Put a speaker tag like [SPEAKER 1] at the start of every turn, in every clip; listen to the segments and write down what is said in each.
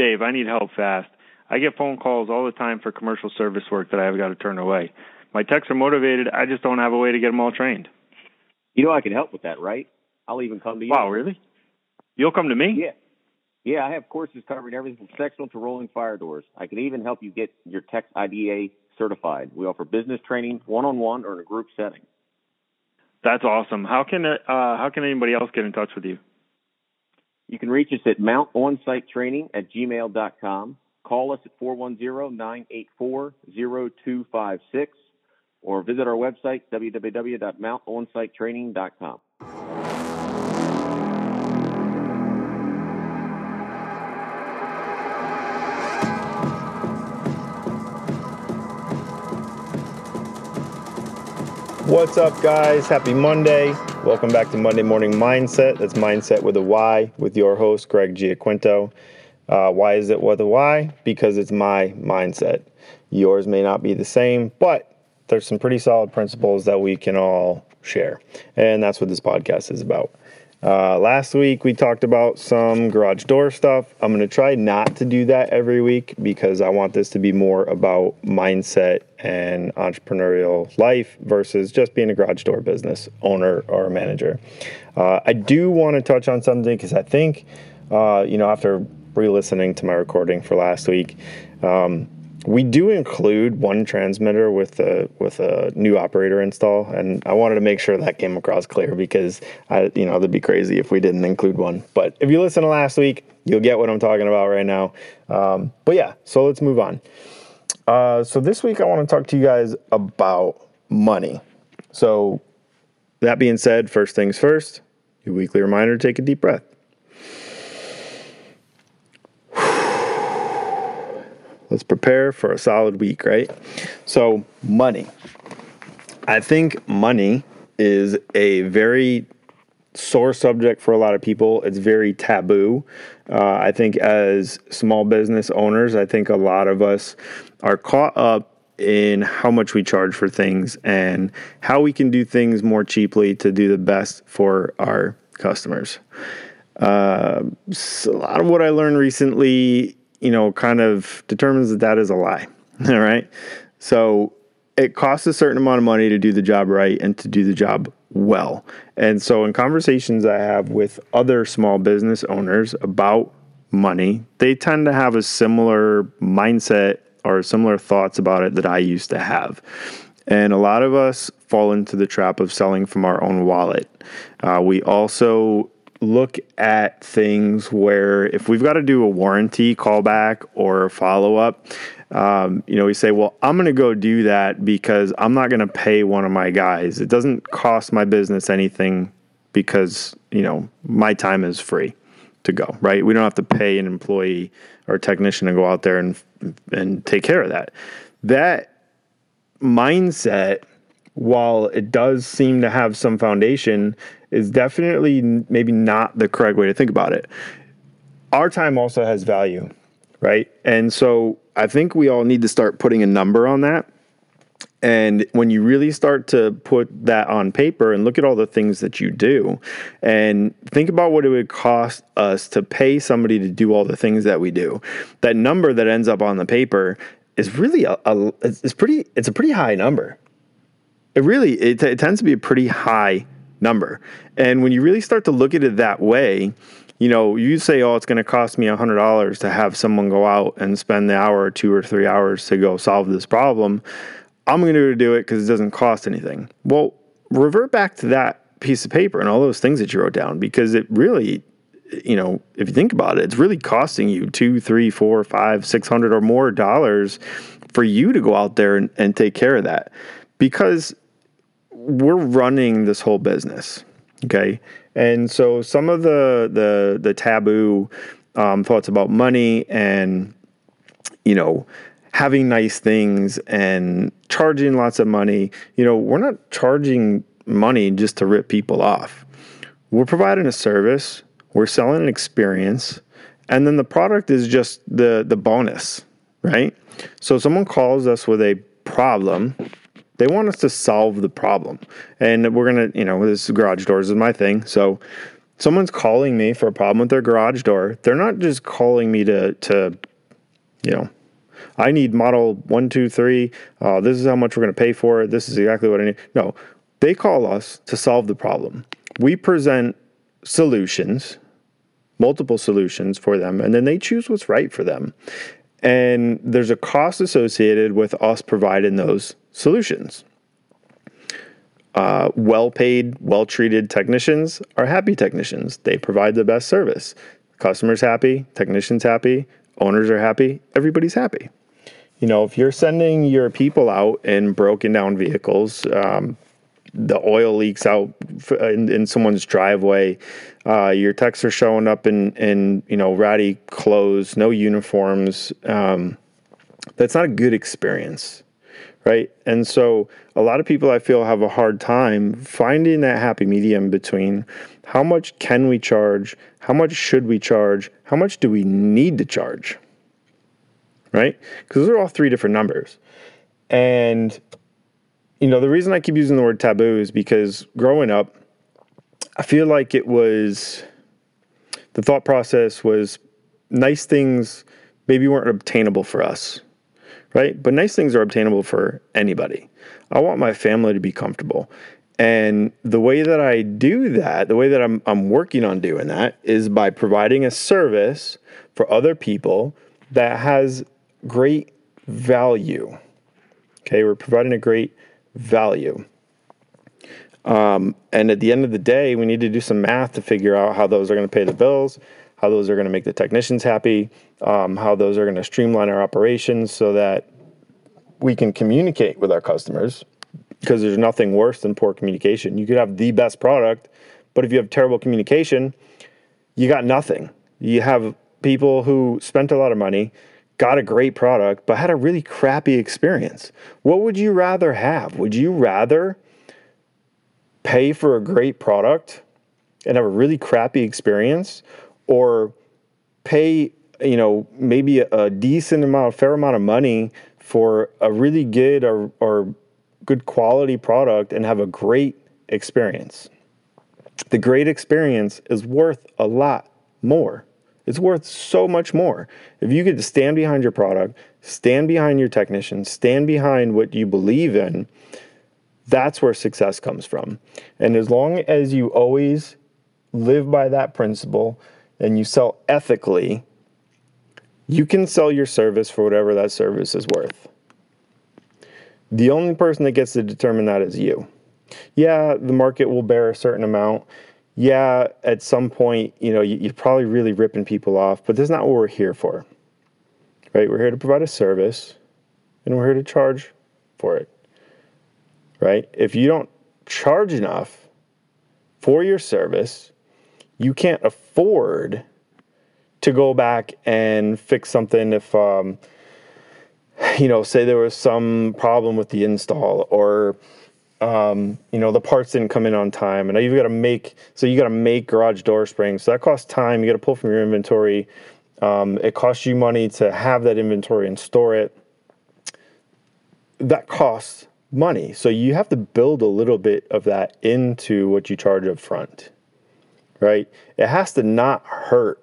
[SPEAKER 1] Dave, I need help fast. I get phone calls all the time for commercial service work that I've got to turn away. My techs are motivated. I just don't have a way to get them all trained.
[SPEAKER 2] You know I can help with that, right? I'll even come to you.
[SPEAKER 1] Wow, really? You'll come to me?
[SPEAKER 2] Yeah. Yeah, I have courses covering everything from sectional to rolling fire doors. I can even help you get your Tech IDA certified. We offer business training one-on-one or in a group setting.
[SPEAKER 1] That's awesome. How can uh, how can anybody else get in touch with you?
[SPEAKER 2] You can reach us at mountonSiteTraining at gmail.com. Call us at 410-984-0256 or visit our website, www.mountonSiteTraining.com.
[SPEAKER 3] What's up, guys? Happy Monday. Welcome back to Monday Morning Mindset. That's Mindset with a Y with your host, Greg Giaquinto. Uh, why is it with a Y? Because it's my mindset. Yours may not be the same, but there's some pretty solid principles that we can all share. And that's what this podcast is about. Uh, last week we talked about some garage door stuff. I'm going to try not to do that every week because I want this to be more about mindset and entrepreneurial life versus just being a garage door business owner or manager. Uh, I do want to touch on something because I think, uh, you know, after re listening to my recording for last week, um, we do include one transmitter with a with a new operator install, and I wanted to make sure that came across clear because I, you know, that'd be crazy if we didn't include one. But if you listen to last week, you'll get what I'm talking about right now. Um, but yeah, so let's move on. Uh, so this week I want to talk to you guys about money. So that being said, first things first, your weekly reminder: take a deep breath. Let's prepare for a solid week, right? So, money. I think money is a very sore subject for a lot of people. It's very taboo. Uh, I think as small business owners, I think a lot of us are caught up in how much we charge for things and how we can do things more cheaply to do the best for our customers. Uh, so a lot of what I learned recently you know, kind of determines that that is a lie. All right. So it costs a certain amount of money to do the job right and to do the job well. And so in conversations I have with other small business owners about money, they tend to have a similar mindset or similar thoughts about it that I used to have. And a lot of us fall into the trap of selling from our own wallet. Uh, we also look at things where if we've got to do a warranty callback or follow up, um, you know, we say, well, I'm going to go do that because I'm not going to pay one of my guys. It doesn't cost my business anything because, you know, my time is free to go, right? We don't have to pay an employee or technician to go out there and and take care of that. That mindset while it does seem to have some foundation, is definitely maybe not the correct way to think about it. Our time also has value, right? And so I think we all need to start putting a number on that. And when you really start to put that on paper and look at all the things that you do and think about what it would cost us to pay somebody to do all the things that we do, that number that ends up on the paper is really a, a it's pretty it's a pretty high number. It really it, it tends to be a pretty high number. And when you really start to look at it that way, you know, you say, oh, it's going to cost me $100 to have someone go out and spend the hour or two or three hours to go solve this problem. I'm going to do it because it doesn't cost anything. Well, revert back to that piece of paper and all those things that you wrote down because it really, you know, if you think about it, it's really costing you two, three, four, five, six hundred or more dollars for you to go out there and, and take care of that because we're running this whole business. Okay. And so some of the the the taboo um, thoughts about money and you know having nice things and charging lots of money, you know, we're not charging money just to rip people off. We're providing a service, we're selling an experience, and then the product is just the the bonus, right? So someone calls us with a problem they want us to solve the problem. And we're going to, you know, this garage doors is my thing. So someone's calling me for a problem with their garage door, they're not just calling me to to, you know, I need model one, two, three. Uh, this is how much we're going to pay for it. This is exactly what I need. No, they call us to solve the problem. We present solutions, multiple solutions for them, and then they choose what's right for them. And there's a cost associated with us providing those solutions. Uh, well paid, well treated technicians are happy technicians. They provide the best service. Customers happy, technicians happy, owners are happy, everybody's happy. You know, if you're sending your people out in broken down vehicles, um, the oil leaks out in, in someone's driveway, uh, your techs are showing up in, in you know ratty clothes, no uniforms. Um, that's not a good experience right? And so a lot of people I feel have a hard time finding that happy medium between how much can we charge, how much should we charge, how much do we need to charge, right? Because those are all three different numbers. And, you know, the reason I keep using the word taboo is because growing up, I feel like it was the thought process was nice things maybe weren't obtainable for us right? But nice things are obtainable for anybody. I want my family to be comfortable. And the way that I do that, the way that I'm, I'm working on doing that is by providing a service for other people that has great value. Okay, we're providing a great value. Um, and at the end of the day, we need to do some math to figure out how those are going to pay the bills, how those are going to make the technicians happy, um, how those are going to streamline our operations so that we can communicate with our customers because there's nothing worse than poor communication. You could have the best product, but if you have terrible communication, you got nothing. You have people who spent a lot of money, got a great product, but had a really crappy experience. What would you rather have? Would you rather pay for a great product and have a really crappy experience or pay you know maybe a, decent amount a fair amount of money for a really good or, or good quality product and have a great experience the great experience is worth a lot more it's worth so much more if you to stand behind your product stand behind your technician stand behind what you believe in that's where success comes from and as long as you always live by that principle and you sell ethically, you can sell your service for whatever that service is worth. The only person that gets to determine that is you. Yeah, the market will bear a certain amount. Yeah, at some point, you know, you're probably really ripping people off, but that's not what we're here for. Right? We're here to provide a service and we're here to charge for it. Right? If you don't charge enough for your service, you can't afford to go back and fix something if um, you know say there was some problem with the install or um, you know the parts didn't come in on time. And you've got to make so you got to make garage door springs. So that costs time. You got to pull from your inventory. Um, it costs you money to have that inventory and store it. That costs money. So you have to build a little bit of that into what you charge up front right? It has to not hurt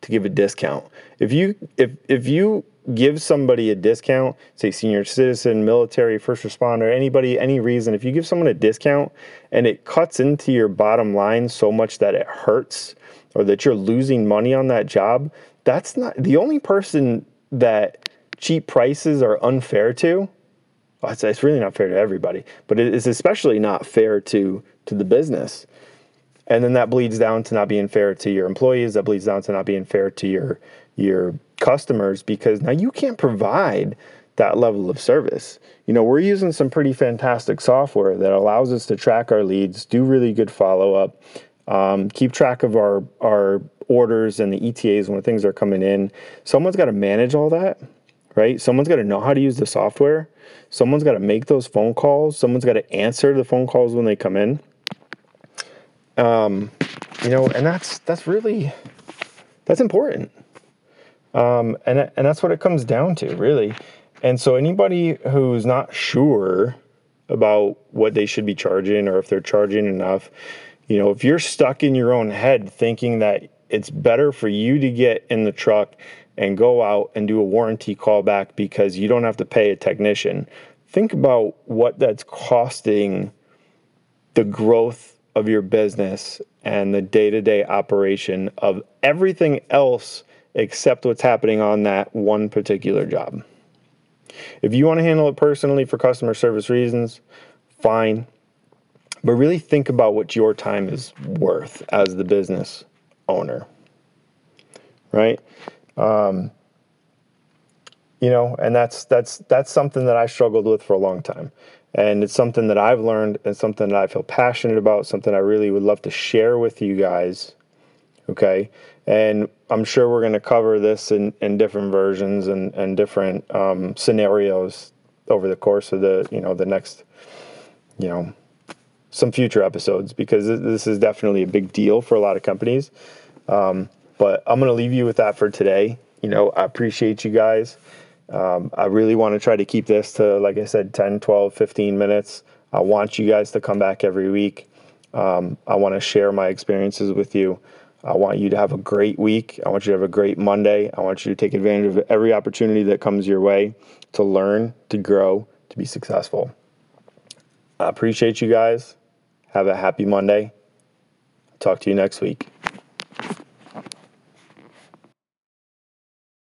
[SPEAKER 3] to give a discount. If you if if you give somebody a discount, say senior citizen, military, first responder, anybody, any reason, if you give someone a discount and it cuts into your bottom line so much that it hurts or that you're losing money on that job, that's not the only person that cheap prices are unfair to. Well, it's, it's really not fair to everybody, but it is especially not fair to to the business and then that bleeds down to not being fair to your employees that bleeds down to not being fair to your your customers because now you can't provide that level of service. You know we're using some pretty fantastic software that allows us to track our leads do really good follow-up um, keep track of our our orders and the etas when things are coming in. Someone's got to manage all that right? Someone's got to know how to use the software. Someone's got to make those phone calls. Someone's got to answer the phone calls when they come in. Um, you know, and that's that's really that's important. Um, and and that's what it comes down to, really. And so anybody who's not sure about what they should be charging or if they're charging enough, You know, if you're stuck in your own head thinking that it's better for you to get in the truck and go out and do a warranty callback because you don't have to pay a technician, think about what that's costing the growth of your business and the day to day operation of everything else except what's happening on that one particular job. If you want to handle it personally for customer service reasons, fine. But really think about what your time is worth as the business owner. Right? Um, you know, and that's that's that's something that I struggled with for a long time. And it's something that I've learned and something that I feel passionate about, something I really would love to share with you guys. Okay. And I'm sure we're going to cover this in, in different versions and, and different um, scenarios over the course of the, you know, the next, you know, some future episodes because this is definitely a big deal for a lot of companies. Um, but I'm going to leave you with that for today. You know, I appreciate you guys. Um, I really want to try to keep this to, like I said, 10, 12, 15 minutes. I want you guys to come back every week. Um, I want to share my experiences with you. I want you to have a great week. I want you to have a great Monday. I want you to take advantage of every opportunity that comes your way to learn, to grow, to be successful. I appreciate you guys. Have a happy Monday. Talk to you next week.